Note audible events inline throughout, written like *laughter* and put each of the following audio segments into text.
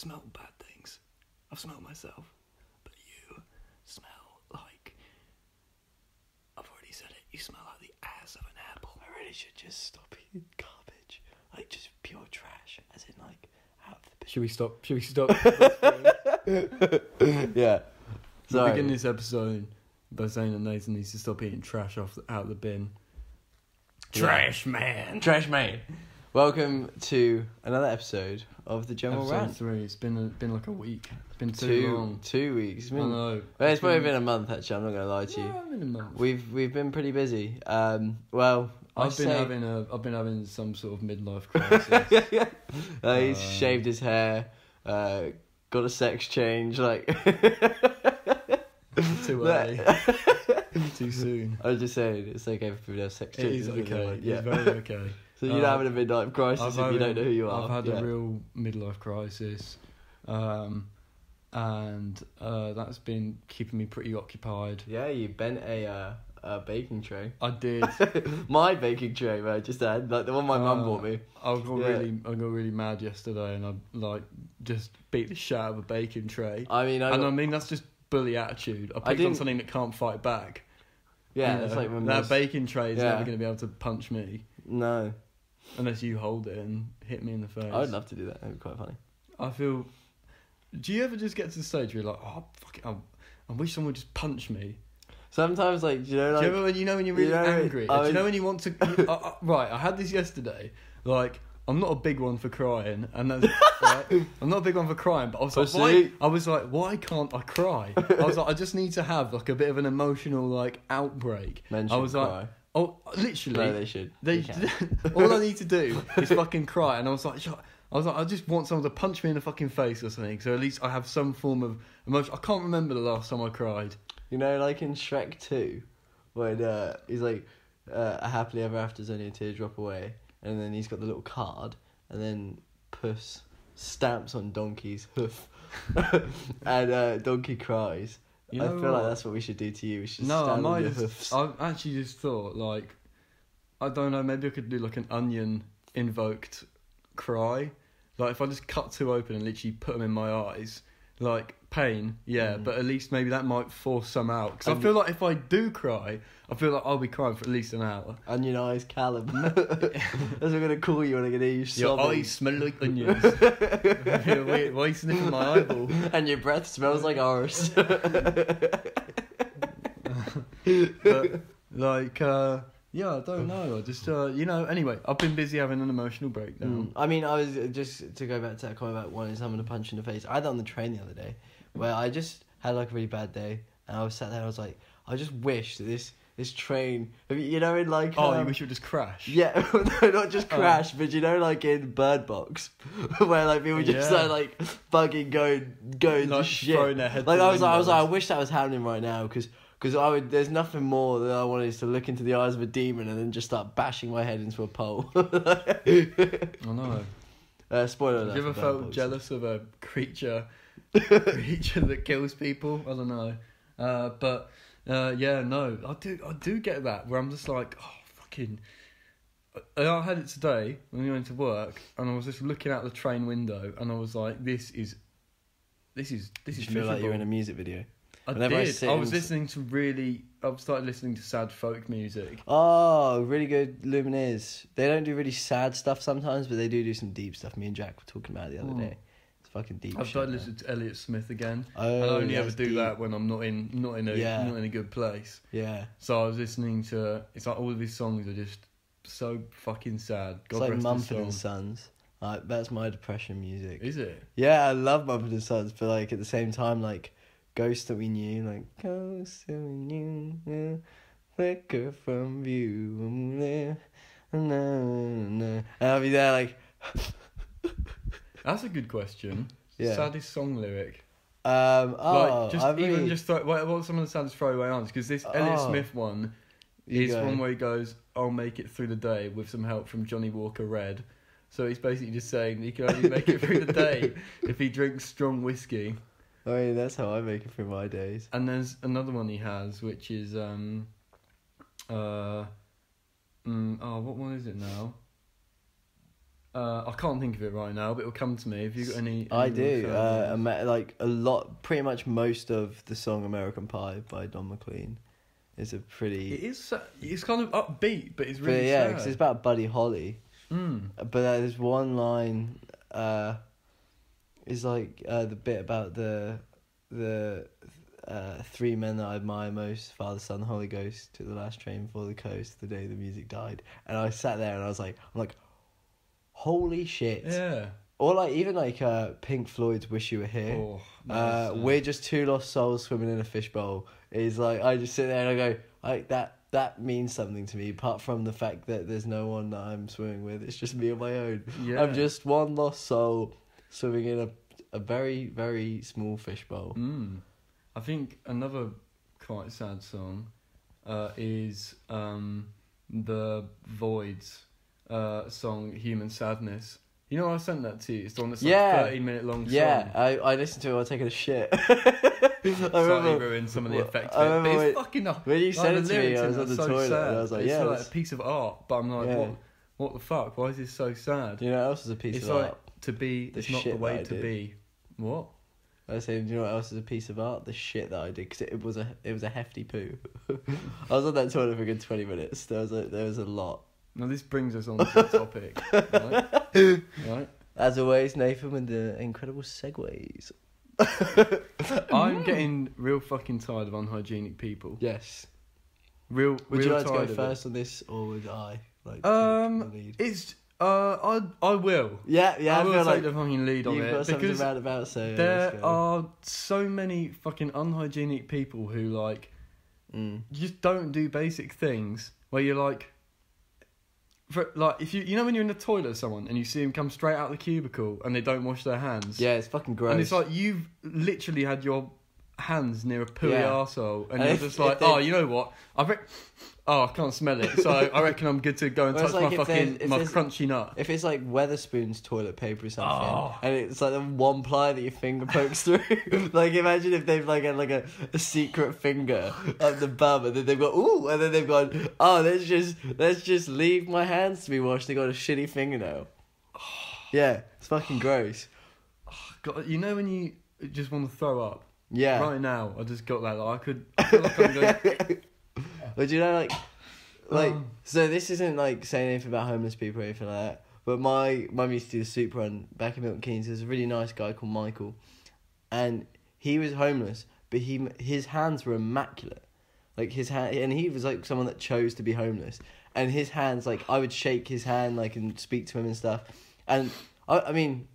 smelled bad things. I've smelled myself, but you smell like. I've already said it. You smell like the ass of an apple. I really should just stop eating garbage, like just pure trash, as in like out of the Should we stop? Should we stop? bin. *laughs* yeah. Sorry. Begin this episode by saying that Nathan needs to stop eating trash off the, out of the bin. Yeah. Trash man. Trash man. Welcome to another episode of the General Episode Rant. three. It's been a, been like a week. It's been too, Two long. two weeks. It's I been, know. well, it's probably been a month actually. I'm not gonna lie to you. Yeah, been a month. We've we've been pretty busy. Um, well, I I've been say- having a. I've been having some sort of midlife *laughs* crisis. uh, he's Um, shaved his hair, uh, got a sex change. Like, *laughs* too early. *laughs* too soon. I was just saying, it's okay for people to have sex It changes. is isn't okay. Like, yeah. It's very okay. So you're Uh, having a midlife crisis if you don't know who you are. I've had yeah. a real midlife crisis, um, and uh, that's been keeping me pretty occupied. Yeah, you bent a uh, a baking tray. I did. *laughs* my baking tray, man, just had like the one my mum Uh, bought me. I got Yeah. really, I got really mad yesterday, and I like just beat the shit out of a baking tray. I mean, I and got, I mean that's just bully attitude. I picked on didn't- something that can't fight back. yeah, You it's like when that baking tray is Yeah. never going to be able to punch me No, unless you hold it and hit me in the face. I would love to do that. It'd be quite funny. I feel. Do you ever just get to the stage where you're like, oh fuck it, I, I wish someone would just punch me? Sometimes, like, do you know, like, do you ever when you know when you're really you know, angry? I do you know when you want to? *laughs* you- I- I- right, I had this yesterday. Like, I'm not a big one for crying, and that's *laughs* right. I'm not a big one for crying, but I was like, why? I was like, why can't I cry? I was like, I just need to have like a bit of an emotional like outbreak. I was cry. like, oh, literally. no, they should. They, *laughs* all I need to do is fucking cry, and I was like, I was like, I just want someone to punch me in the fucking face or something, so at least I have some form of emotion. I can't remember the last time I cried. You know, like in Shrek 2, when uh, he's like, uh, a happily ever after is only a teardrop away, and then he's got the little card, and then Puss stamps on Donkey's hoof, *laughs* and uh, Donkey cries. You I know feel like that's what we should do to you. We should no, I might hoofs. I actually just thought like, I don't know. Maybe I could do like an onion invoked cry. Like if I just cut two open and literally put them in my eyes, like pain, yeah, Mm. but at least maybe that might force some out. Because I feel like if I do cry, I feel like I'll be crying for at least an hour. Onion eyes, Callum. *laughs* *laughs* that's what I'm gonna call you when I get hear you Your sobbing. eyes smell like onions. why, *laughs* why are you sniffing my eyeball? and your breath smells like ours. but like uh yeah i don't know i just uh you know anyway i've been busy having an emotional breakdown Mm. I mean, I was just to go back to that comment about wanting someone to punch in the face. I had that on the train the other day, where I just had like a really bad day, and I was sat there. and I was like, I just wish that this this train, you know, in like oh you um, wish it would just crash Yeah, *laughs* no, not just Oh. crash, but you know, like in Bird Box, *laughs* where like people just Yeah. like, like fucking going going like to shit. throwing their head Like I was, like, I was like, I wish that was happening right now because because I would. There's nothing more that I wanted is to look into the eyes of a demon and then just start bashing my head into a pole. *laughs* i know uh, spoiler alert. have you ever felt Box. jealous of a creature *laughs* creature that kills people i don't know uh but uh yeah no i do i do get that where i'm just like oh fucking I I had it today when we went to work, and I was just looking out the train window, and I was like, "This is, this is, this Did is you feel like you're in a music video? I Whenever I did. sit I, was listening to really. I've started listening to sad folk music. Oh, really good Lumineers. They don't do really sad stuff sometimes, but they do do some deep stuff. Me and Jack were talking about it the other Hmm. day. Fucking deep. I've shit, started listening to Elliott Smith again. Oh, I only ever do deep. that when I'm not in not in a Yeah. not in a good place. Yeah, So I was listening to. It's like all of his songs are just so fucking sad. God it's like Mumford and. Sons. Like that's my depression music. Is it? Yeah, I love Mumford and Sons, but like at the same time, like Ghost that we knew, like Ghost that we knew, yeah, flicker from view, na, na, na. and I'll be there like, *laughs* That's a good question. Yeah. Saddest song lyric. um, oh, like just I've even really- just throw, what, what's some of the saddest throwaway answers? Because this Elliott Oh. Smith one is go. one where he goes, "I'll make it through the day with some help from Johnnie Walker Red." So he's basically just saying he can only make it through the day *laughs* if he drinks strong whiskey. I mean, that's how I make it through my days. And there's another one he has, which is um, uh, mm, oh, what one is it now? Uh, I can't think of it right now, but it'll come to me. If you got any, I do. Uh, like a lot, pretty much most of the song "American Pie" by Don McLean is a pretty. it is. It's kind of upbeat, but it's but really yeah, because it's about Buddy Holly. Mm. But there's one line, uh, is like uh, the bit about the the uh, three men that I admire most: Father, Son, Holy Ghost. Took the last train for the coast the day the music died, and I sat there and I was like, I'm like, holy shit! Yeah. Or like even like uh, Pink Floyd's "Wish You Were Here." Oh, Uh, is, uh, we're just two lost souls swimming in a fishbowl. Is like I just sit there and I go, like that. That means something to me. Apart from the fact that there's no one that I'm swimming with, it's just me on my own. Yeah. I'm just one lost soul swimming in a a very very small fishbowl. Mm. I think another quite sad song uh, is um, the Voids uh, song "Human Sadness." You know, I sent that to you. It's the one that's like Yeah. thirteen minute long. Yeah. I I listened to it while taking a shit. *laughs* I Slightly remember ruined some of the. I of it, but it's when- fucking up. when you Like, said the it to me, I was on the so toilet sad. and I was like, it's yeah, like this- a piece of art. But I'm like, Yeah. what? What the fuck? Why is this so sad? you know what else is a piece it's of like art? to be. The it's not the way to be. What? I was saying, do you know what else is a piece of art? The shit that I did because it, it was a it was a hefty poo. *laughs* I was on that toilet for a good twenty minutes. There was a there was a lot. Now this brings us on to the topic. right? right? As always, Nathan with the incredible segues. *laughs* I'm getting real fucking tired of unhygienic people. Yes. Real. Would real you like to go of it. first on this, or would I like Um, take the lead? It's. Uh, I I will. Yeah, yeah. I I, will feel take like the fucking lead on you've it something because roundabout. So yeah, there go. are so many fucking unhygienic people who like Mm. just don't do basic things where you're like. For, like if you you know when you're in the toilet with someone and you see them come straight out the cubicle and they don't wash their hands Yeah, it's fucking gross. and it's like you've literally had your hands near a pooey Yeah. arsehole and, And *laughs* you're if- just like oh you know what I re- oh I can't smell it so I reckon I'm good to go and Well, touch like my fucking my crunchy nut If it's like Wetherspoon's toilet paper or something, Oh. and it's like the one ply that your finger pokes through. *laughs* like imagine if they've like had like a, a secret finger up the bum, and then they've got ooh, and then they've gone oh let's just let's just leave my hands to be washed. They got a shitty fingernail. *sighs* Yeah, it's fucking gross. *sighs* God, you know when you just want to throw up Yeah. right now I just got that like I could I feel like I'm going *laughs* But you know, like, like Um. so this isn't like saying anything about homeless people or anything like that. But my mum used to do a soup run back in Milton Keynes. There's a really nice guy called Michael, and he was homeless, but he his hands were immaculate. Like his hand, and he was like someone that chose to be homeless. And his hands, like I would shake his hand, like and speak to him and stuff. And I, I mean,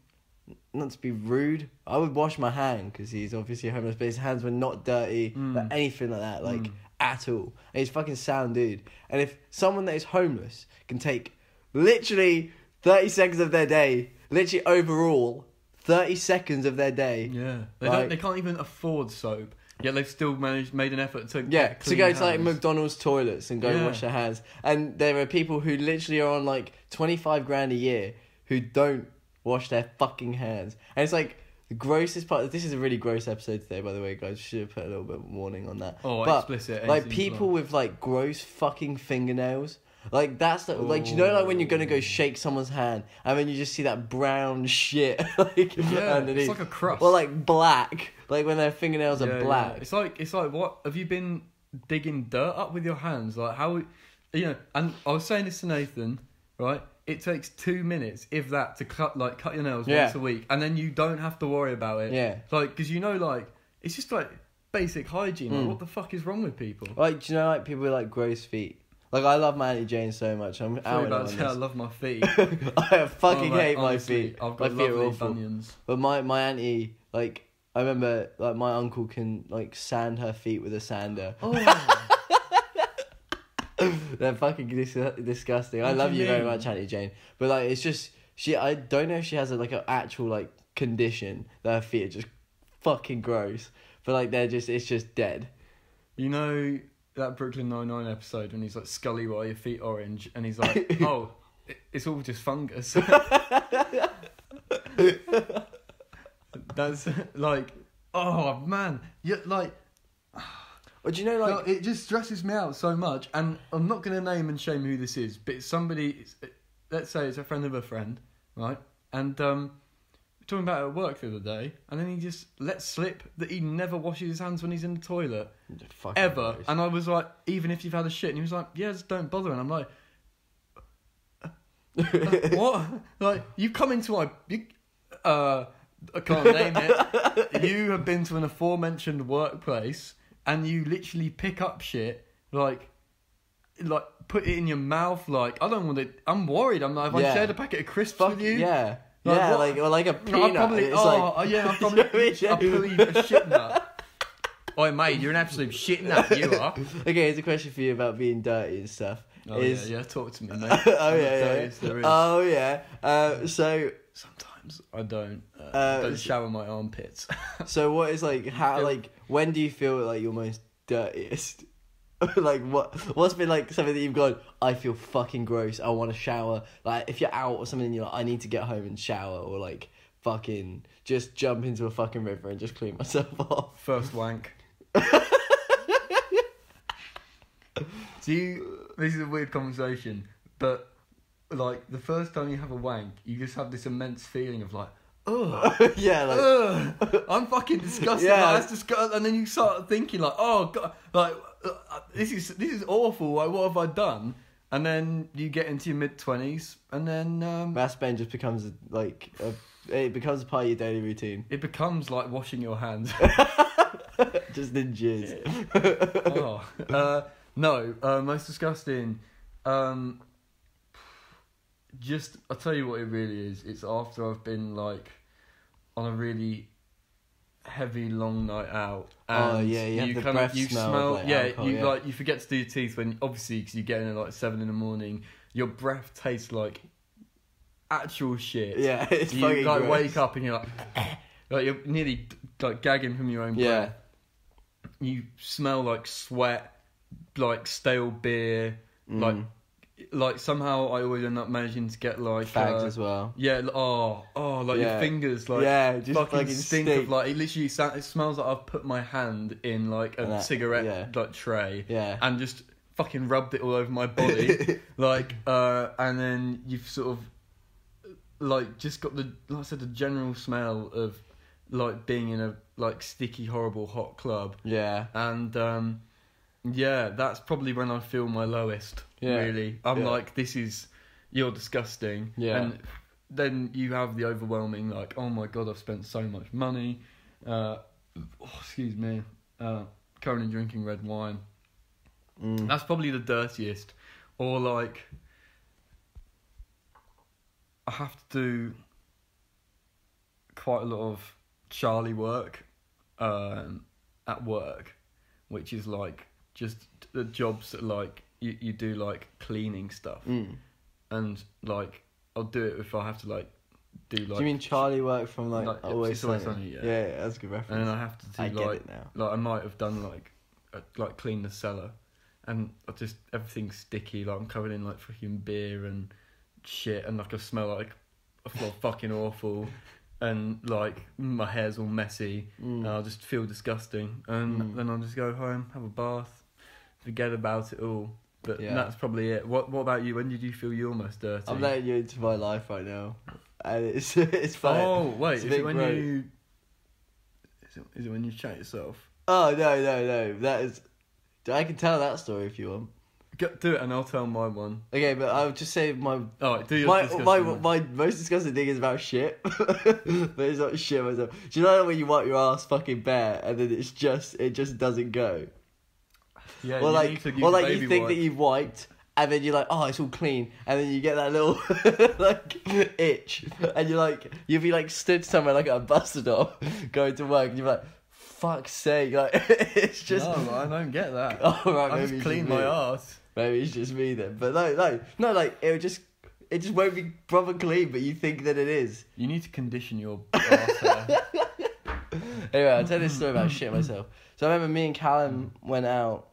not to be rude, I would wash my hand because he's obviously homeless, but his hands were not dirty, Mm. or anything like that, like Mm. at all. And he's fucking sound dude. And if someone that is homeless can take literally thirty seconds of their day, literally overall thirty seconds of their day, yeah they Like- don't they can't even afford soap yet they've still managed made an effort to Yeah, to go to like. McDonald's toilets and go Yeah. wash their hands. And there are people who literally are on like 25 grand a year who don't wash their fucking hands. And it's like the grossest part. This is a really gross episode today, by the way, guys. Should have put a little bit of warning on that. oh but explicit like people with like gross fucking fingernails. Like that's the, like you know like when you're gonna go shake someone's hand and then you just see that brown shit *laughs* like yeah underneath. it's like a crust or like black, like when their fingernails Yeah, are yeah. black. It's like it's like what have you been digging dirt up with your hands? Like how you know? And I was saying this to Nathan, right? It takes two minutes, if that, to cut like cut your nails Yeah. once a week, and then you don't have to worry about it. Yeah. Like because you know, like it's just like basic hygiene. Like, Mm. what the fuck is wrong with people? Like, do you know, like people with like gross feet. Like, I love my Auntie Jane so much. I'm Sorry out about that. I love my feet. *laughs* I fucking Oh, hate my honestly, feet. I've my feet are lovely awful. bunions. But my my auntie, like, I remember, like, my uncle can like sand her feet with a sander. Oh, *laughs* *laughs* They're fucking dis- disgusting. I love you you very much, Auntie Jane. But like, it's just she. I don't know if she has a, like an actual like condition that her feet are just fucking gross. But like, they're just it's just dead. you know that Brooklyn Nine Nine episode when he's like Scully, why are your feet orange? And he's like, *laughs* oh, it's all just fungus. *laughs* That's like oh man, yeah, like Or do you know, like, no, it just stresses me out so much. And I'm not gonna name and shame who this is, but it's somebody. It's, let's say it's a friend of a friend, right? And um, we're talking about it at work the other day, and then he just let slip that he never washes his hands when he's in the toilet fucking ever. And I was like, even if you've had a shit, and he was like, yeah, just don't bother. And I'm like, *laughs* what? like you come into my, you, uh, I can't name it. *laughs* You have been to an aforementioned workplace, and you literally pick up shit like, like put it in your mouth. Like I don't want to. I'm worried. I'm like, if I shared a packet of crisps Fuck with you, yeah. Like yeah, what? like or like a No, peanut. I'd probably, it's oh, like, yeah, I'd You *laughs* probably, know what I mean? I'd probably a shit nut. Oi, mate, you're an absolute *laughs* shit nut. You are. okay, here's a question for you about being dirty and stuff. Oh is yeah, yeah. Talk to me, *laughs* mate. oh yeah, yeah. dirtiest there is. Oh yeah. Uh, so Sometimes I don't. Uh, Uh, don't shower my armpits. *laughs* so what is like how like when do you feel like you're most dirtiest? *laughs* like what what's been like something that you've gone? I feel fucking gross. I want to shower. Like if you're out or something, you're like I need to get home and shower or like fucking just jump into a fucking river and just clean *laughs* myself off. First wank. Do you? This is a weird conversation, but like the first time you have a wank, you just have this immense feeling of like, oh, *laughs* yeah, like Ugh, I'm fucking disgusted. Yeah. Like, that's disgusting. And then you start thinking like, oh god, like uh, this is this is awful. Like, what have I done? And then you get into your mid twenties, and then um, mass spend just becomes like a, it becomes a part of your daily routine. it becomes like washing your hands. *laughs* *laughs* just in jizz. oh, uh, no, uh, most disgusting. Um, just, I'll tell you what it really is. It's after I've been like on a really heavy long night out. Oh, and yeah, you the kind breath you smell smell, like, yeah, alcohol, you yeah. like you forget to do your teeth when obviously because you get in at like seven in the morning. Your breath tastes like actual shit. Yeah, *laughs* it's you like gross. wake up and you're like, *clears throat* like you're nearly like gagging from your own breath. Yeah. You smell like sweat, like stale beer, Mm. like somehow I always end up managing to get like fags uh, as well. Yeah, oh, oh, like Yeah. your fingers, like yeah, just fucking, fucking stink, stink. of like it. Literally, it smells like I've put my hand in like a that- cigarette yeah. like tray yeah. and just fucking rubbed it all over my body, *laughs* like, uh, and then you've sort of like just got the like I said the general smell of like being in a like sticky, horrible, hot club, yeah. and um, yeah, that's probably when I feel my lowest. Yeah. Really, I'm Yeah. like, this is you're disgusting. Yeah. and then you have the overwhelming like, oh my god, I've spent so much money. Uh, oh, excuse me. Uh, currently drinking red wine. Mm. That's probably the dirtiest. Or like I have to do quite a lot of Charlie work um, at work, which is like just the jobs that like you, you do like cleaning stuff Mm. and like I'll do it if I have to like do like Do you mean Charlie work from like, like, Always Sunny? Sunny, yeah. yeah, that's a good reference. and then I have to do I like like I might have done like uh, like clean the cellar, and I just everything's sticky. Like I'm covered in like freaking beer and shit, and like I smell like I feel *laughs* fucking awful, and like my hair's all messy. Mm. And I just feel disgusting, and Mm. then I'll just go home, have a bath, forget about it all. But Yeah. that's probably it. What What about you? When did you feel your most dirty? I'm letting you into my life right now, and it's *laughs* it's fine. oh wait, It's is it when gross. you? Is it, is it when you chat yourself? Oh no no no! That is, I can tell that story if you want. Go, do it, and I'll tell my one. Okay, but I'll just say my Oh, do your my my one. my most disgusting thing is about shit, *laughs* but it's not shit myself. Do you know when you wipe your ass fucking bare and then it's just it just doesn't go, Yeah, or like need to use or like you think wipe. that you've wiped and then you're like oh it's all clean and then you get that little *laughs* like itch and you're like you'll be like stood somewhere like at a bus *laughs* stop going to work and you're like fuck's sake like *laughs* it's just No, I don't get that. Oh, right, I just clean my ass. Maybe it's just me then. But no, no, no. Like it would just, it just won't be proper clean. But you think that it is. You need to condition your ass hair. Anyway, I'll tell you this story about shit myself. So I remember me and Callum went out.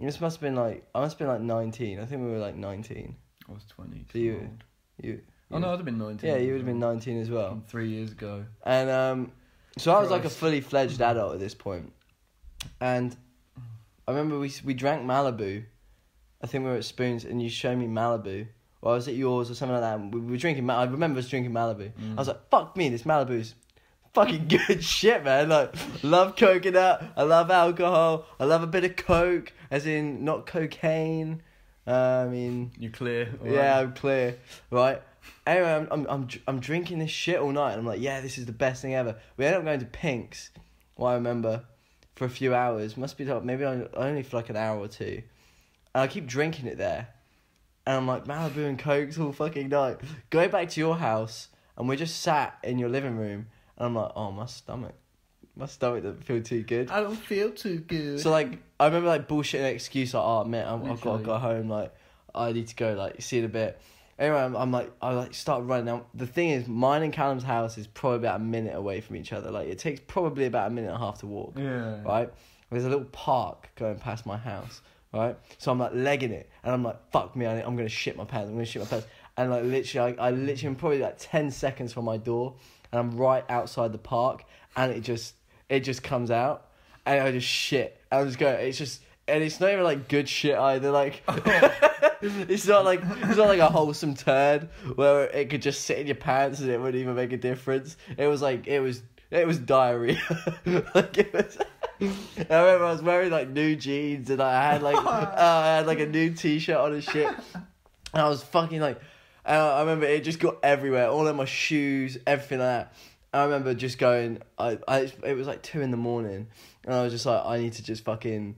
This must have been like I must have been like nineteen. I think we were like nineteen. I was 20. So you- old. You. Oh, no, I'd have been 19. Yeah, you would have been nineteen as well. Three years ago. And um, So I was like a fully fledged adult at this point, and I remember we we drank Malibu. I think we were at Spoons, and you showed me Malibu. Or I was it yours or something like that? and We were drinking. I remember us drinking Malibu. Mm. I was like, "Fuck me, this Malibu's fucking *laughs* good shit, man." Like, love coconut. I love alcohol. I love a bit of coke, as in not cocaine. Uh, I mean, You clear? all yeah, right? I'm clear, right? Anyway, I'm, I'm I'm dr- I'm drinking this shit all night, and I'm like, yeah, this is the best thing ever. We end up going to Pink's, well, I remember, for a few hours. Must be like maybe only for like an hour or two, and I keep drinking it there, and I'm like Malibu and cokes all fucking night. Go back to your house, and we're just sat in your living room, and I'm like, oh my stomach, my stomach doesn't feel too good. I don't feel too good. So like I remember like bullshit an excuse like oh man I'm, I've got to go home like I need to go like see it a bit. Anyway, I'm, I'm like I like start running. Now the thing is, mine and Callum's house is probably about a minute away from each other. Like it takes probably about a minute and a half to walk. yeah. Right? There's a little park going past my house. Right? So I'm like legging it, and I'm like fuck me, I- I'm gonna shit my pants. I'm gonna shit my pants. And like literally, I, I literally am probably like ten seconds from my door, and I'm right outside the park, and it just it just comes out, and I just shit. I just go. It's just and it's not even like good shit either. Like *laughs* *laughs* it's not like it's not like a wholesome turd where it could just sit in your pants and it wouldn't even make a difference. It was like it was it was diarrhea. *laughs* like it was. I remember I was wearing like new jeans and I had like uh, I had like a new t-shirt on and shit. And I was fucking like, and I I remember it just got everywhere, all in my shoes, everything like that. I remember just going, I, I, it was like two in the morning, and I was just like, I need to just fucking,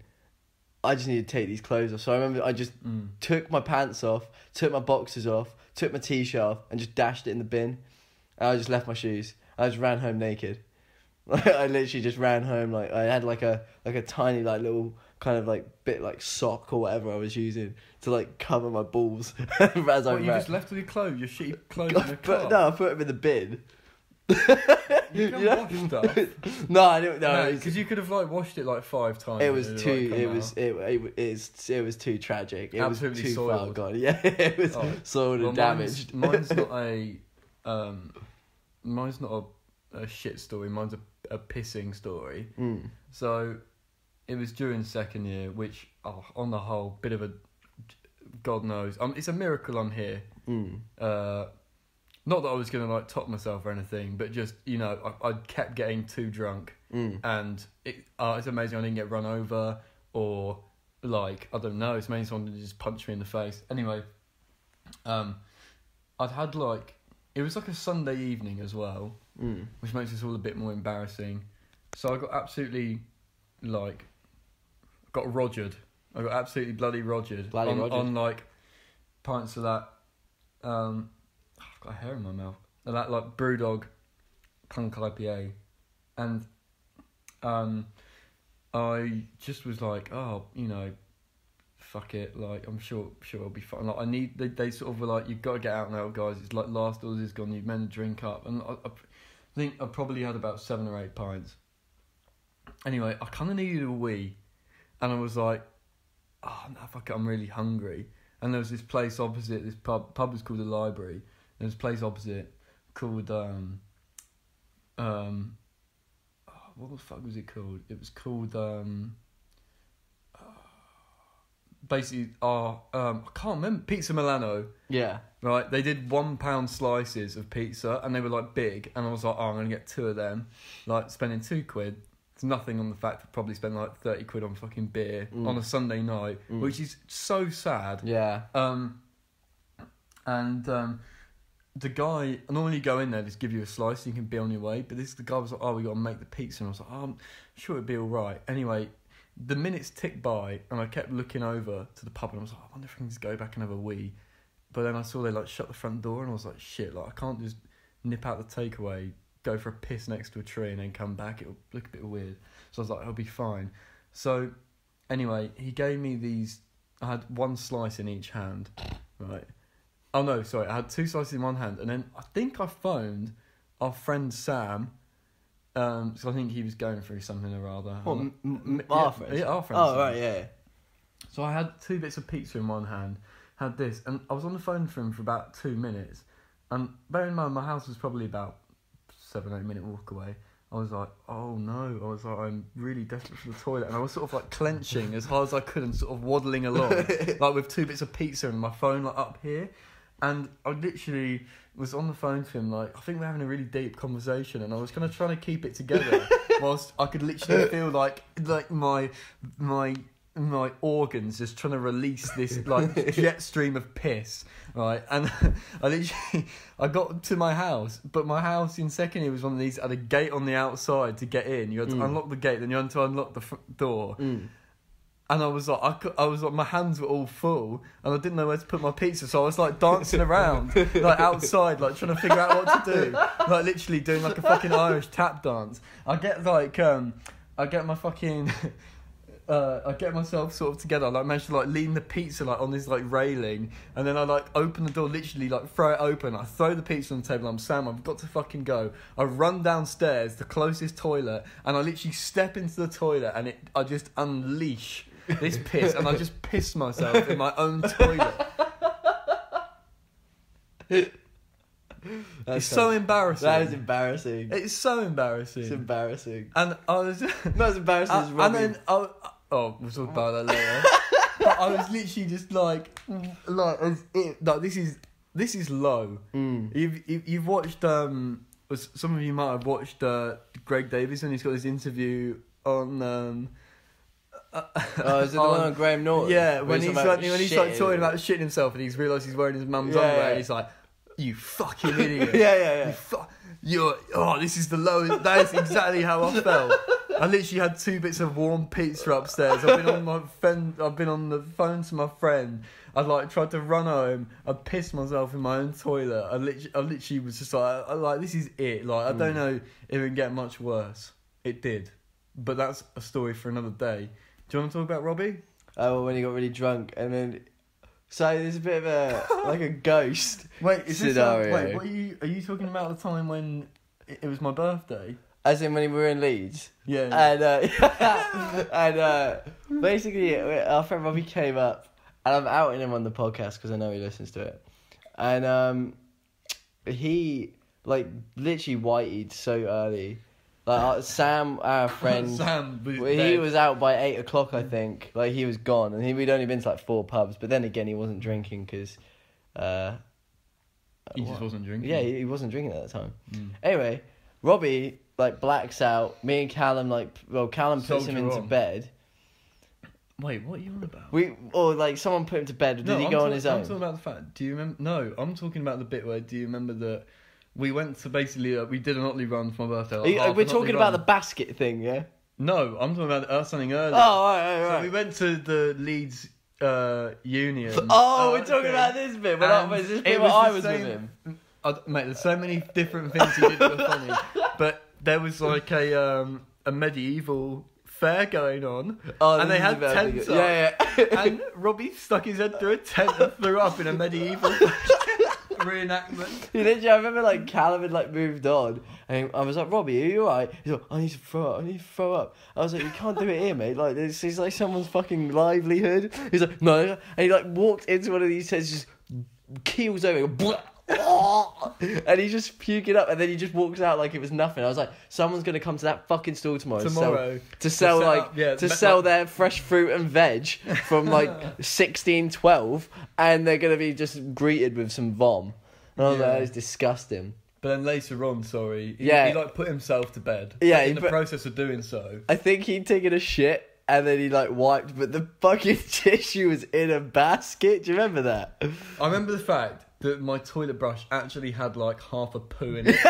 I just need to take these clothes off. So I remember I just Mm. took my pants off, took my boxers off, took my t-shirt off, and just dashed it in the bin. And I just left my shoes. I just ran home naked. *laughs* I literally just ran home like I had like a like a tiny like little kind of like bit like sock or whatever I was using to like cover my balls *laughs* as I you ran. just left with your clothes, your shitty *laughs* clothes in the car? but no, I put them in the bin. *laughs* you can know? wash stuff. No, I didn't. No, No, it because you could have like washed it like five times. it was too. like, It out. was. It. It. It's. It was too tragic. It Absolutely was too far gone. Yeah, it was Oh. soiled Well, and mine's- damaged. Mine's, not a, um, mine's not a, a shit story. Mine's a, a pissing story. Mm. So, it was during second year, which oh, on the whole, bit of a, God knows, um, it's a miracle I'm here. Mm. Uh, not that I was gonna like top myself or anything, but just you know, I, I kept getting too drunk, Mm. and it, uh, it's amazing I didn't get run over or like I don't know. It's mainly someone just punch me in the face. Anyway, um, I'd had like it was like a Sunday evening as well, Mm. which makes this all a bit more embarrassing. So I got absolutely like got rogered. I got absolutely bloody rogered Bloody on, rogered. on like pints of that. Um, I've got hair in my mouth. And that like BrewDog Punk IPA, and um, I just was like, oh, you know, fuck it. Like I'm sure, sure it'll be fine. Like I need. They, they sort of were like, you've got to get out now, guys. It's like last doors is gone. You've to drink up, and I, I think I probably had about seven or eight pints. Anyway, I kind of needed a wee, and I was like, oh no, fuck it, I'm really hungry. And there was this place opposite this pub. Pub was called the Library. There was a place opposite called um um oh, what the fuck was it called? It was called um uh, basically uh, um I can't remember Pizza Milano. Yeah. Right, they did one pound slices of pizza and they were like big, and I was like, oh, I'm gonna get two of them. Like spending two quid. It's nothing on the fact that probably spend like thirty quid on fucking beer Mm. on a Sunday night, Mm. which is so sad. Yeah. Um, and um, the guy normally you go in there just give you a slice, you can be on your way. But this the guy was like, "Oh, we got to make the pizza," and I was like, oh, "I'm sure it'd be all right." Anyway, the minutes ticked by, and I kept looking over to the pub, and I was like, "I wonder if I can just go back and have a wee." But then I saw they like shut the front door, and I was like, "Shit! Like I can't just nip out the takeaway, go for a piss next to a tree, and then come back. It'll look a bit weird." So I was like, "I'll be fine." So anyway, he gave me these. I had one slice in each hand, right? Oh no, sorry. I had two slices in one hand, and then I think I phoned our friend Sam, um, because I think he was going through something or other. And m- m- yeah, our friends? Yeah, our friend. Oh Sam. right, yeah. So I had two bits of pizza in one hand, had this, and I was on the phone for him for about two minutes. And bear in mind, my house was probably about seven, eight minute walk away. I was like, oh no. I was like, I'm really desperate for the toilet. And I was sort of like clenching as hard as I could and sort of waddling along, *laughs* like with two bits of pizza and my phone like up here. And I literally was on the phone to him, like, I think we're having a really deep conversation. And I was kind of trying to keep it together *laughs* whilst I could literally feel like, like my, my, my organs just trying to release this *laughs* like jet stream of piss, right? And *laughs* I literally, I got to my house, but my house in second year was one of these had a gate on the outside to get in. You had to Mm. unlock the gate, then you had to unlock the front door. Mm. And I was like, I, I was like, my hands were all full, and I didn't know where to put my pizza, so I was like dancing around, *laughs* like outside, like trying to figure out what to do, like literally doing like a fucking Irish tap dance. I get like, um, I get my fucking, uh, I get myself sort of together. I like managed to like lean the pizza like on this like railing, and then I like open the door, literally like throw it open. I throw the pizza on the table. I'm Sam. I've got to fucking go. I run downstairs, the closest toilet, and I literally step into the toilet, and it I just unleash this *laughs* piss, and I just piss myself in my own toilet. That's *laughs* it's so embarrassing. That is embarrassing. it's so embarrassing. It's embarrassing. and I was. *laughs* Not as embarrassing as Uh, Robbie. and then I, oh, we'll talk about that later. *laughs* but I was literally just like, like, as it, like this is this is low. Mm. You've you've, you've watched um, some of you might have watched uh, Greg Davison. He's got this interview on um. *laughs* Oh, is it the one on Graham Norton? Yeah, when he's like, about when he's like shitting? talking about shitting himself and he's realised he's wearing his mum's Yeah, underwear yeah. and he's like, "You fucking *laughs* idiot." yeah, yeah, You yeah. fu- you're oh, this is the lowest. That is exactly how I felt. I literally had two bits of warm pizza upstairs. I've been on my friend. I've been on the phone to my friend. I like tried to run home. I pissed myself in my own toilet. I literally, I literally was just like, I, like this is it. Like I don't Mm. know if it can get much worse. It did, but that's a story for another day. Do you want to talk about Robbie? Oh, when he got really drunk and then. So there's a bit of a *laughs* like a ghost. Wait, is this, uh, Scenario. wait, what are you? Are you talking about the time when it, it was my birthday? As in when we were in Leeds. Yeah. And uh, *laughs* *laughs* and uh, basically our friend Robbie came up and I'm outing him on the podcast because I know he listens to it. And um, he like literally whited so early. Like uh, Sam, our *laughs* friend, Sam, he dead. was out by eight o'clock, I think. Like he was gone, and he, we'd only been to like four pubs. But then again, he wasn't drinking because, uh, He just what? wasn't drinking. yeah, he, he wasn't drinking at that time. Mm. Anyway, Robbie like blacks out. Me and Callum like, well, Callum puts him into on. bed. Wait, what are you on about? We or like someone put him to bed. Or did No, he I'm go on talk- his I'm own? talking about the fact. Do you remember? No, I'm talking about the bit where. Do you remember that we went to basically uh, we did an Otley run for my birthday. like half we're an talking about the run. basket thing, yeah. No, I'm talking about uh, something earlier. Oh, right, right, So we went to the Leeds uh, Union. *laughs* oh, we're uh, talking about this bit. But not, And was this it bit where I was with him? I, mate, there's so many different things he did that were funny, *laughs* but there was like a um, a medieval fair going on, Oh, and this they is had about to tents go- up. Yeah, yeah. and Robbie stuck his head through a tent and threw up in a medieval *laughs* reenactment. *laughs* He literally, I remember like Callum had like moved on, and I was like, Robbie, are you alright? He's like, I need to throw up, I need to throw up. I was like, you can't do it here, mate. Like this is like someone's fucking livelihood. He's like, no, and he like walked into one of these tents, just keels over, *laughs* and he just puked it up, and then he just walks out like it was nothing. I was like, someone's gonna come to that fucking store tomorrow, to sell- to sell set like up- yeah, to sell like- their fresh fruit and veg from like *laughs* sixteen twelve, and they're gonna be just greeted with some vom. And I was like, Yeah. that is disgusting. But then later on, sorry, he, Yeah. he like put himself to bed. Yeah, in he the put- process of doing so. I think he'd taken a shit and then he like wiped, but the fucking *laughs* tissue was in a basket. Do you remember that? I remember the fact that my toilet brush actually had like half a poo in it. *laughs*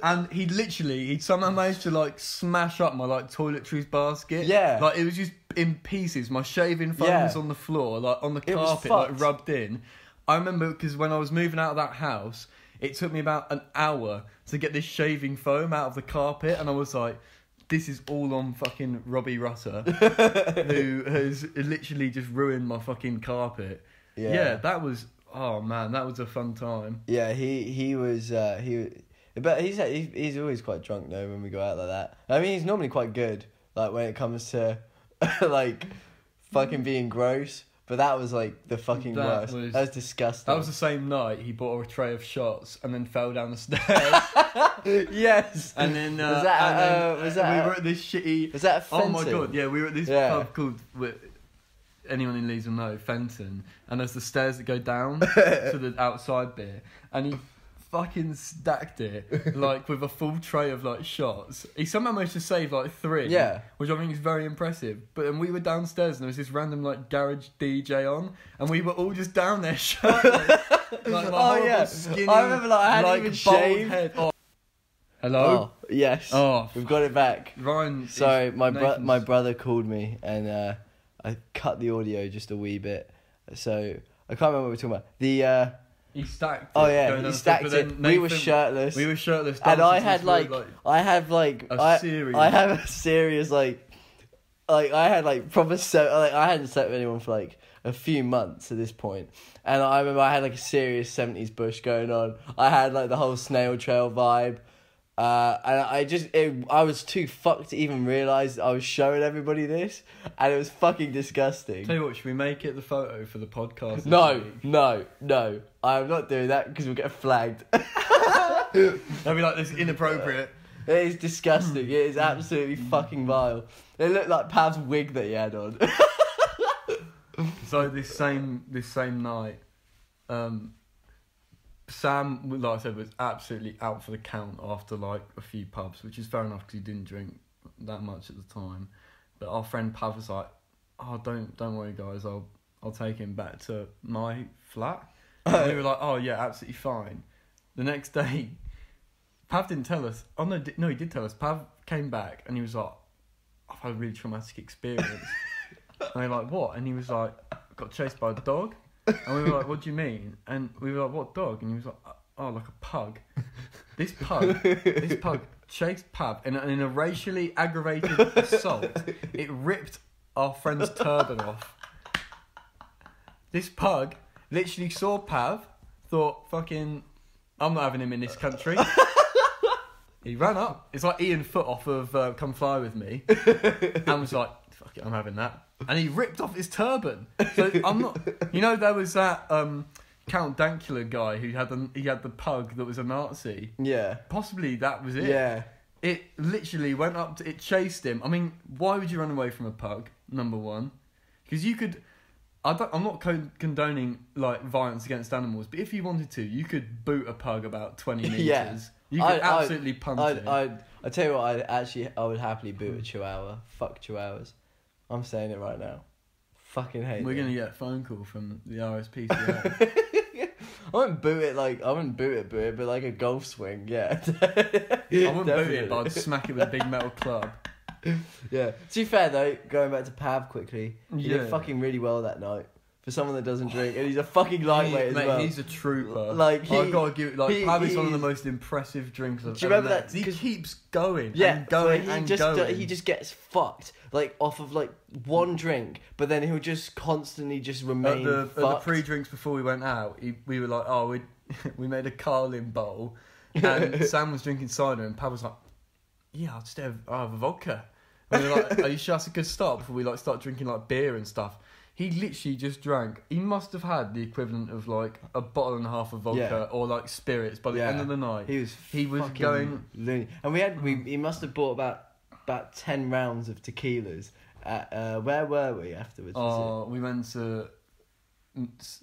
And he literally, he somehow managed to like smash up my like toiletries basket. Yeah. Like it was just in pieces. My shaving foam Yeah. was on the floor, like on the It carpet, like rubbed in. I remember because when I was moving out of that house, it took me about an hour to get this shaving foam out of the carpet, and I was like, "This is all on fucking Robbie Rutter, *laughs* who has literally just ruined my fucking carpet." Yeah. yeah, that was. Oh man, that was a fun time. Yeah, he he was uh, he, but he's he's always quite drunk though when we go out like that. I mean, he's normally quite good, like when it comes to *laughs* like fucking being gross. but that was like the fucking That worst. was- that was disgusting. That was the same night he bought a tray of shots and then fell down the *laughs* stairs. *laughs* yes. and then uh, Was that, and then, uh, was that- we were at this shitty. Was that Oh my god! Yeah, we were at this Yeah. pub called. Anyone in Leeds will know Fenton, and there's the stairs that go down *laughs* to the outside bit, and he fucking stacked it like with a full tray of like shots. He somehow managed to save like three. Yeah. which I think is very impressive. But then we were downstairs and there was this random like garage DJ on, and we were all just down there *laughs* shirtless. *laughs* like, Oh, yeah. skinny, I remember, like, I hadn't even shaved. Head. Oh. Hello. Oh yes. Oh, We've got it back. Ryan. Sorry, my bro- my brother called me and uh, I cut the audio just a wee bit. So I can't remember what we were talking about. The uh, He stacked. It oh yeah, he stacked it. We were shirtless. We were shirtless. and I had through, like, I had like a I. I have a serious like like I had like proper so like I hadn't slept with anyone for like a few months at this point, and I remember I had like a serious seventies bush going on. I had like the whole snail trail vibe. Uh, and I just, it, I was too fucked to even realize I was showing everybody this, and it was fucking disgusting. Tell you what, should we make it the photo for the podcast? No, no, no. I'm not doing that because we'll get flagged. *laughs* That'd be like this inappropriate. *laughs* It is disgusting. It is absolutely fucking vile. It looked like Pav's wig that he had on. *laughs* So this same this same night, um, Sam, like I said, was absolutely out for the count after like a few pubs, which is fair enough because he didn't drink that much at the time. But our friend Pav was like, "Oh, don't don't worry, guys. I'll I'll take him back to my flat." And we were like, "Oh yeah, absolutely fine." The next day, Pav didn't tell us. Oh no, no, he did tell us. Pav came back and he was like, "I've had a really traumatic experience." *laughs* and were like, "What?" And he was like, "Got chased by a dog." And we were like, "What do you mean?" And we were like, "What dog?" And he was like, "Oh, like a pug." This pug, this pug chased Pav in a, in a racially aggravated assault. It ripped our friend's turban off. This pug literally saw Pav, thought, "Fucking, I'm not having him in this country." he ran up. It's like Ian Foot off of uh, "Come Fly with Me," and was like, "Fuck it, I'm having that." And he ripped off his turban. So I'm not. You know, there was that um, Count Dankula guy who had the he had the pug that was a Nazi. yeah. Possibly that was it. Yeah. It literally went up to it chased him. I mean, why would you run away from a pug? Number one, because you could. I don't, I'm not condoning like violence against animals, but if you wanted to, you could boot a pug about twenty *laughs* meters. Yeah. You could I'd- absolutely punt I'd, it. I'd, I tell you what, I actually, I would happily boot a chihuahua. Fuck chihuahuas. I'm saying it right now. Fucking hate We're them. gonna get a phone call from the RSPCA. *laughs* I wouldn't boot it like I wouldn't boot it, boot it, but like a golf swing, yeah. *laughs* I wouldn't boot it, but I'd smack it with a big metal club. *laughs* Yeah. To be fair though, going back to Pav quickly, he Yeah. did fucking really well that night for someone that doesn't drink, and he's a fucking lightweight He- as mate, well. he's a trooper. Like, he- I've got to give it. Like he- Pav one of the most impressive drinkers I've Do you ever remember met. that- He keeps going, Yeah, and going, he and just going. he just gets fucked like off of like one drink, but then he'll just constantly just remain the, at the fucked. pre-drinks before we went out, he, we were like, oh, we *laughs* we made a Carling bowl, *laughs* and Sam was drinking cider, and Pav was like, yeah, I'll just have, I'll have a vodka. And we were like, are you sure that's a good start before we like start drinking like beer and stuff? He literally just drank. He must have had the equivalent of like a bottle and a half of vodka Yeah. or like spirits by the Yeah. end of the night. he was He was fucking going- loony. and we had we he must have bought about about ten rounds of tequilas. At, uh, where were we afterwards? was Oh, we went to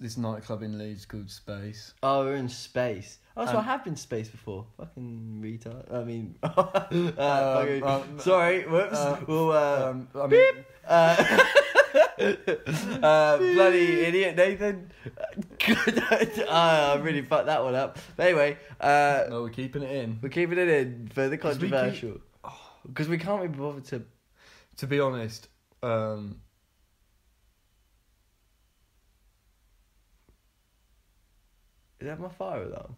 this nightclub in Leeds called Space. oh, we we're in space. Oh, so Um, I have been space before. Fucking retard. I mean, *laughs* uh, fucking- um, sorry. Whoops. uh, we'll uh, Um, I mean, Uh, *laughs* *laughs* uh, bloody idiot, Nathan. *laughs* Ah, I really fucked that one up. But anyway, uh, no, we're keeping it in. we're keeping it in for the 'Cause we keep- controversial. Because we can't be bothered to. To be honest, um, Is that my fire alarm?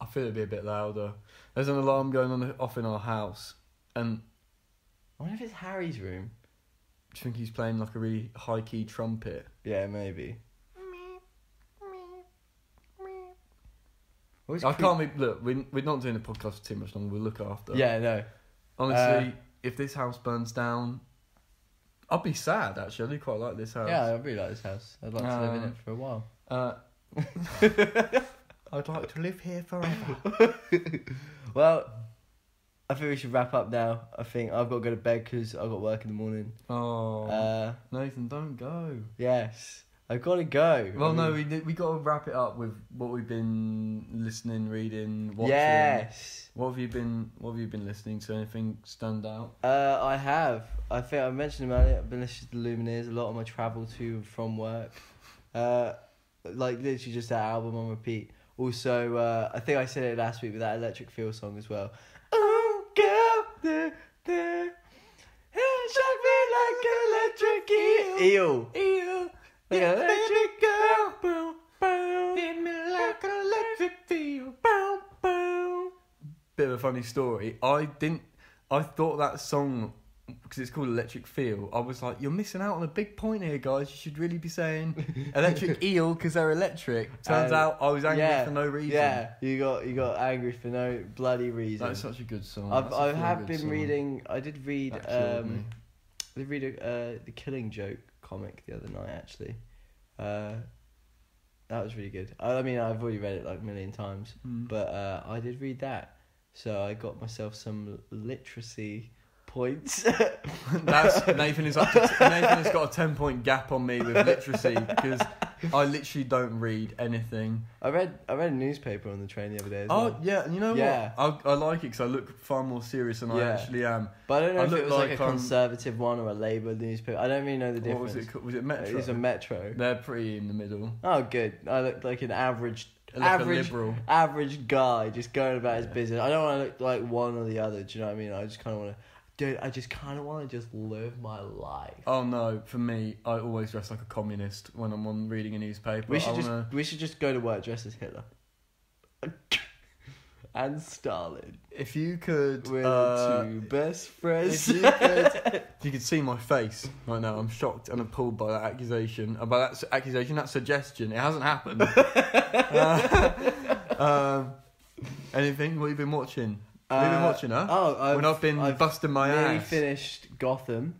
I feel it'd be a bit louder. There's an alarm going on off in our house, and I wonder if it's Harry's room. Do you think he's playing like a really high key trumpet? Yeah, maybe. Always I can't be. Look, we're, we're not doing the podcast for too much longer. We'll look after. Yeah, no. Honestly, Uh, if this house burns down, I'd be sad actually. I do quite like this house. Yeah, I really like this house. I'd like to live in it for a while. Uh, *laughs* I'd like to live here forever. *laughs* Well, I think we should wrap up now. I think I've got to go to bed because I've got work in the morning. Oh, Uh, Nathan, don't go. yes, I've got to go. Well, I no, we did, we got to wrap it up with what we've been listening, reading, watching. Yes. What have you been What have you been listening to? Anything stand out? Uh, I have. I think I mentioned about it. I've been listening to the Lumineers a lot on my travel to and from work. Uh, like literally just that album on repeat. Also, uh, I think I said it last week with that Electric Feel song as well. Girl, shock me like electric eel. Eel. Eel, Like electric girl. boom, boom, hit me like an electric feel. Boom, boom. Bit of a funny story. I didn't. I thought that song because it's called Electric Feel. I was like, you're missing out on a big point here, guys. You should really be saying *laughs* Electric Eel because they're electric. Turns Um, out I was angry yeah, for no reason. Yeah, you got you got angry for no bloody reason. That's such a good song. I've I have been song. reading. I did read. Um. I did read a, uh, the Killing Joke comic the other night. Actually, uh, that was really good. I, I mean, I've already read it like a million times, Mm. but uh, I did read that, so I got myself some literacy points. *laughs* That's *laughs* Nathan is up to t- Nathan has got a ten point gap on me with literacy because I literally don't read anything. I read I read a newspaper on the train the other day. As Oh well. yeah, you know Yeah. what? I, I like it because I look far more serious than I Yeah. actually am. but I don't know I if it look was like, like, a um, conservative one or a Labour newspaper. I don't really know the What difference. was it? called? Was it Metro? It's a Metro. They're pretty in the middle. Oh, good. I looked like an average, Like a average, liberal. average guy just going about his business. I don't want to look like one or the other. Do you know what I mean? I just kind of want to, dude. I just kind of want to just live my life. Oh no, for me, I always dress like a communist when I'm on reading a newspaper. we should I just, wanna- we should just go to work dressed as Hitler *laughs* and Stalin. If you could, We're uh, the two best friends. if you could, *laughs* if you could see my face right now, I'm shocked and appalled by that accusation. By that accusation, that suggestion, it hasn't happened. *laughs* Uh, um, anything? What have you been watching? Have been Uh, watching, huh? Oh, I've, when I've been I've busting my nearly ass. finished Gotham.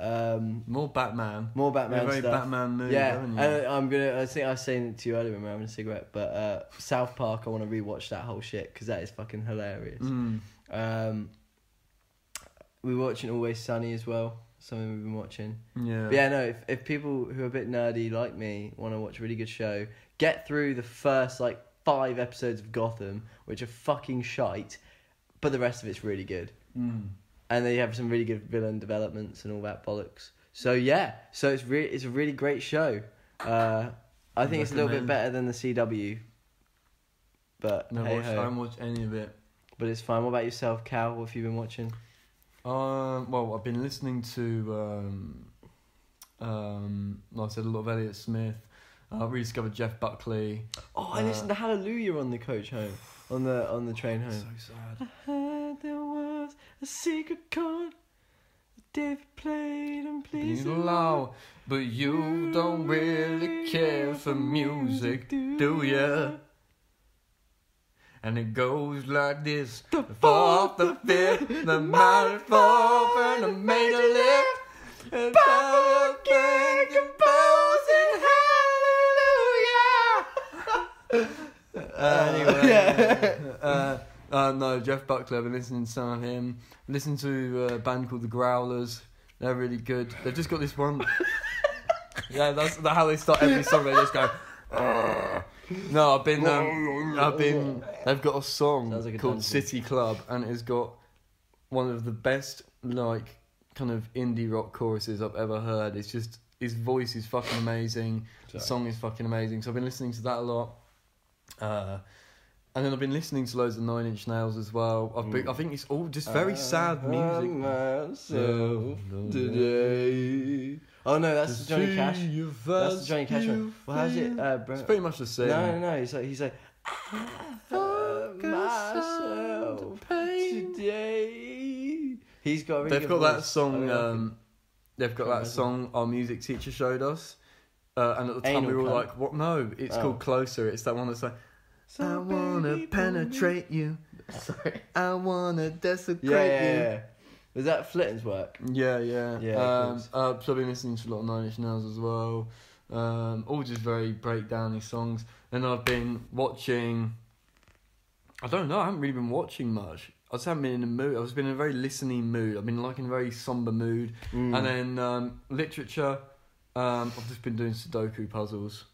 Um, More Batman. more Batman very stuff. Batman mood, Yeah, haven't you? and I'm gonna. I think I was saying it to you earlier when we were having a cigarette, but uh, South Park. I want to rewatch that whole shit because that is fucking hilarious. Mm. Um, we're watching Always Sunny as well. Something we've been watching. Yeah. But yeah, no. If if people who are a bit nerdy like me want to watch a really good show, get through the first like five episodes of Gotham, which are fucking shite, but the rest of it's really good. Mm. and they have some really good villain developments and all that bollocks. So yeah, so it's really it's a really great show. Uh, I think it's a little bit better than the CW, but Never hey I ho. haven't watched any of it. But it's fine. What about yourself, Cal? What have you been watching? Um, well, I've been listening to, um, um, like I said, a lot of Elliott Smith. Uh, I rediscovered Jeff Buckley. Oh, I Uh, listened to Hallelujah on the coach home, on the on the train home. So sad. I heard there was a secret chord that David played and pleased You loud, but you don't really care for music, do ya? And it goes like this: the fourth, the fifth, the minor fourth, and the major lift, and down again, composing hallelujah. *laughs* anyway, uh, uh, no, Jeff Buckley. I've been listening to some of him. Listen to a band called the Growlers. They're really good. They've just got this one. *laughs* yeah, that's the- how they start every song. They just go. "Ugh." No, I've been. Um, I've been. They've got a song like called dungeon. City Club, and it's got one of the best like kind of indie rock choruses I've ever heard. It's just his voice is fucking amazing. The song is fucking amazing. So I've been listening to that a lot. Uh, and then I've been listening to loads of Nine Inch Nails as well. I've been. I think it's all just very sad music. myself today. Oh no, that's Johnny Cash. That's first Johnny Cash one. Well, how's it? Uh, Bro- It's pretty much the same. no, no. He's like, he's like, I myself today. He's got. Really They've got that voice. I song. really like him. Um, they've got that song our music teacher showed us, uh, and at the time Anal we were all Cunt. like, "What? No, it's Oh. called Closer." It's that one that's like, "I wanna penetrate you, *laughs* Sorry. I wanna desecrate Yeah, yeah, you." yeah. Was that Flitton's work? Yeah, yeah. Yeah, of Um, course. uh, so I've been listening to a lot of Nine Inch Nails as well. Um, all just very breakdowny songs. And I've been watching. I don't know. I haven't really been watching much. I just haven't been in a mood. I've just been in a very listening mood. I've been like in a very somber mood. Mm. And then um, literature. Um, I've just been doing Sudoku puzzles.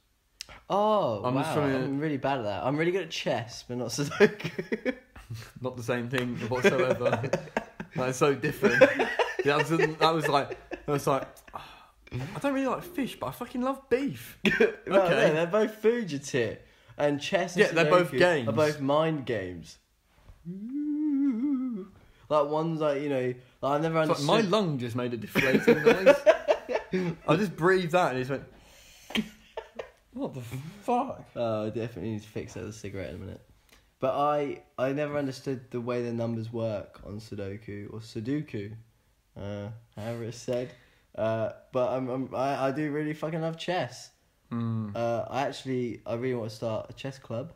Oh, I'm wow. to- I'm really bad at that. I'm really good at chess, but not Sudoku. *laughs* Not the same thing whatsoever. *laughs* That's so different. Yeah, that was, that was like, that was like, I don't really like fish, but I fucking love beef. *laughs* well, Okay. they're both food, you tit. And chess and Yeah, they're both Sudoku games. Are both mind games. Like one's like you know, like I've never understood. my lung just made a deflating noise. *laughs* I just breathed that and it just went. *laughs* What the fuck? Oh, I definitely need to fix that with a cigarette in a minute. But I I never understood the way the numbers work on Sudoku or Sudoku, uh, however it's said. Uh, but I'm, I'm I, I do really fucking love chess. Mm. Uh, I actually I really want to start a chess club.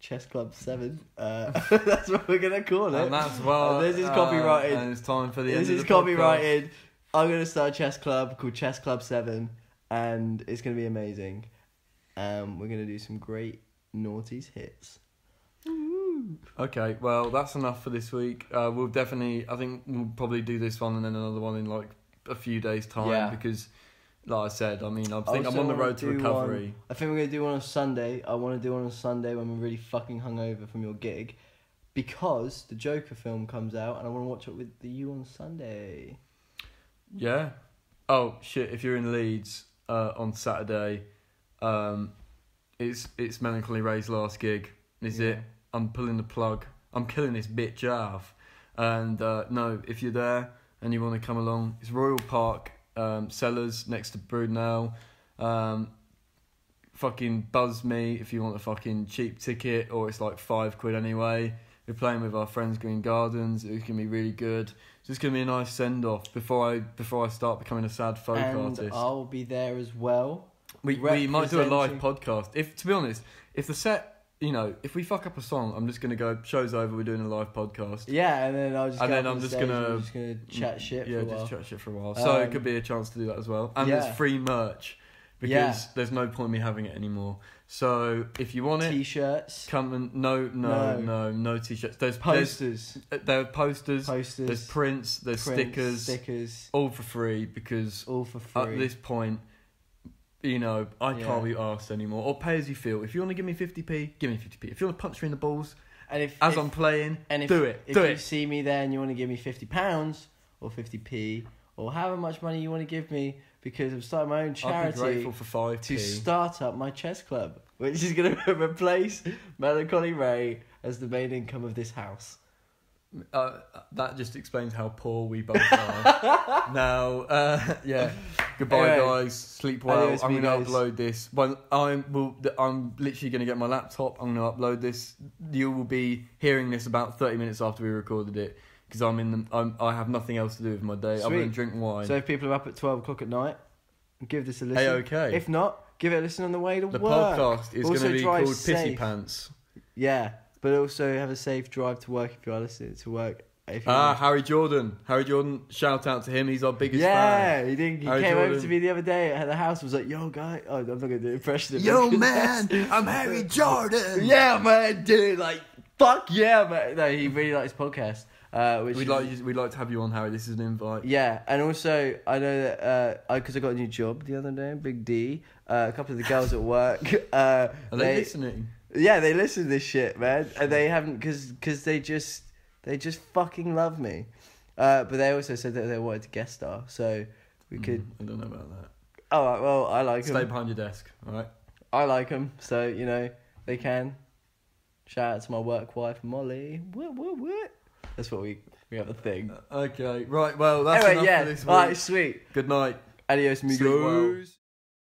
Chess Club Seven. Uh, *laughs* that's what we're gonna call it. And that's well. And this is uh, copyrighted. and it's time for the end this is the podcast. I'm gonna start a chess club called Chess Club Seven, and it's gonna be amazing. Um, we're gonna do some great naughties hits. Okay, well that's enough for this week. Uh, we'll definitely, I think we'll probably do this one and then another one in like a few days' time Yeah. because, like I said, I mean I think I'm Also on the wanna road to do recovery. I think we're gonna do one on Sunday. I want to do one on Sunday when we're really fucking hungover from your gig, because the Joker film comes out and I want to watch it with you on Sunday. Yeah. Oh shit! If you're in Leeds uh, on Saturday, um, it's it's Melancholy Ray's last gig. Is it? I'm pulling the plug. I'm killing this bitch off. And uh, no, if you're there and you want to come along, it's Royal Park, um, Cellars next to Brudenell. Um, fucking buzz me if you want a fucking cheap ticket, or it's like five quid anyway. We're playing with our friends Green Gardens. It's gonna be really good. It's just gonna be a nice send off before I before I start becoming a sad folk and artist. I'll be there as well. We we might do a live podcast. If to be honest, if the set, you know, if we fuck up a song, I'm just gonna go. Show's over. We're doing a live podcast. Yeah, and then I'll just. And then I'm on just gonna- just gonna chat shit yeah, for a while. just chat shit for a while. So it Um, could be a chance to do that as well. And yeah. there's free merch because Yeah. there's no point in me having it anymore. So if you want it, T-shirts, come and no, no, No. no, no, t-shirts. There's posters, There's, there are posters. posters, There's prints. There's prints, stickers. stickers, all for free because all for free. at this point, you know, I Yeah. can't be asked anymore. Or pay as you feel. If you want to give me 50p, give me 50p. If you want to punch me in the balls and if as if, I'm playing, and if, do it. If do you it. see me there and you want to give me fifty pounds or fifty p or however much money you want to give me because I'm starting my own I'd be charity grateful for 5p. to start up my chess club, which is going *laughs* to replace Melancholy Ray as the main income of this house. Uh, that just explains how poor we both are. *laughs* now, uh, *laughs* yeah. Goodbye, Anyway, guys. Sleep well. adios, I'm going to amigos. upload this. Well, I'm will. I'm literally going to get my laptop. I'm going to upload this. You will be hearing this about 30 minutes after we recorded it because I'm in the. I'm, I have nothing else to do with my day than Sweet. drink wine. So if people are up at twelve o'clock at night, give this a listen. hey, okay. If not, give it a listen on the way to work. the work. podcast is Also going to be drive called Pissy safe. Pants. Yeah, but also have a safe drive to work if you are listening to work. If you Ah, Harry Jordan. Harry Jordan. Shout out to him. He's our biggest yeah, fan. he did. He Harry came over Jordan. to me the other day at the house. Was like, "Yo, guy." Oh, I'm not gonna do an impression of him *laughs* man, I'm Harry *laughs* Jordan. yeah, man, dude. Like, fuck yeah, man. No, he really likes podcast. Uh, which We'd is- like you- we'd like to have you on, Harry. This is an invite. Yeah, and also I know that uh, because I got a new job the other day, Big D. Uh, a couple of the girls at work. *laughs* Uh, Are they, listening? Yeah, they listen to this shit, man, and they haven't because because they just they just fucking love me. Uh, but they also said that they wanted to guest star, so we could. Mm, I don't know about that. Oh well, I like Stay them. behind your desk, all right? I like them, so you know they can. Shout out to my work wife Molly. What what what? That's what we we have a thing. Uh, okay, right. Well, that's anyway, enough yeah. for this week. All right, sweet. Good night. Adios, amigos.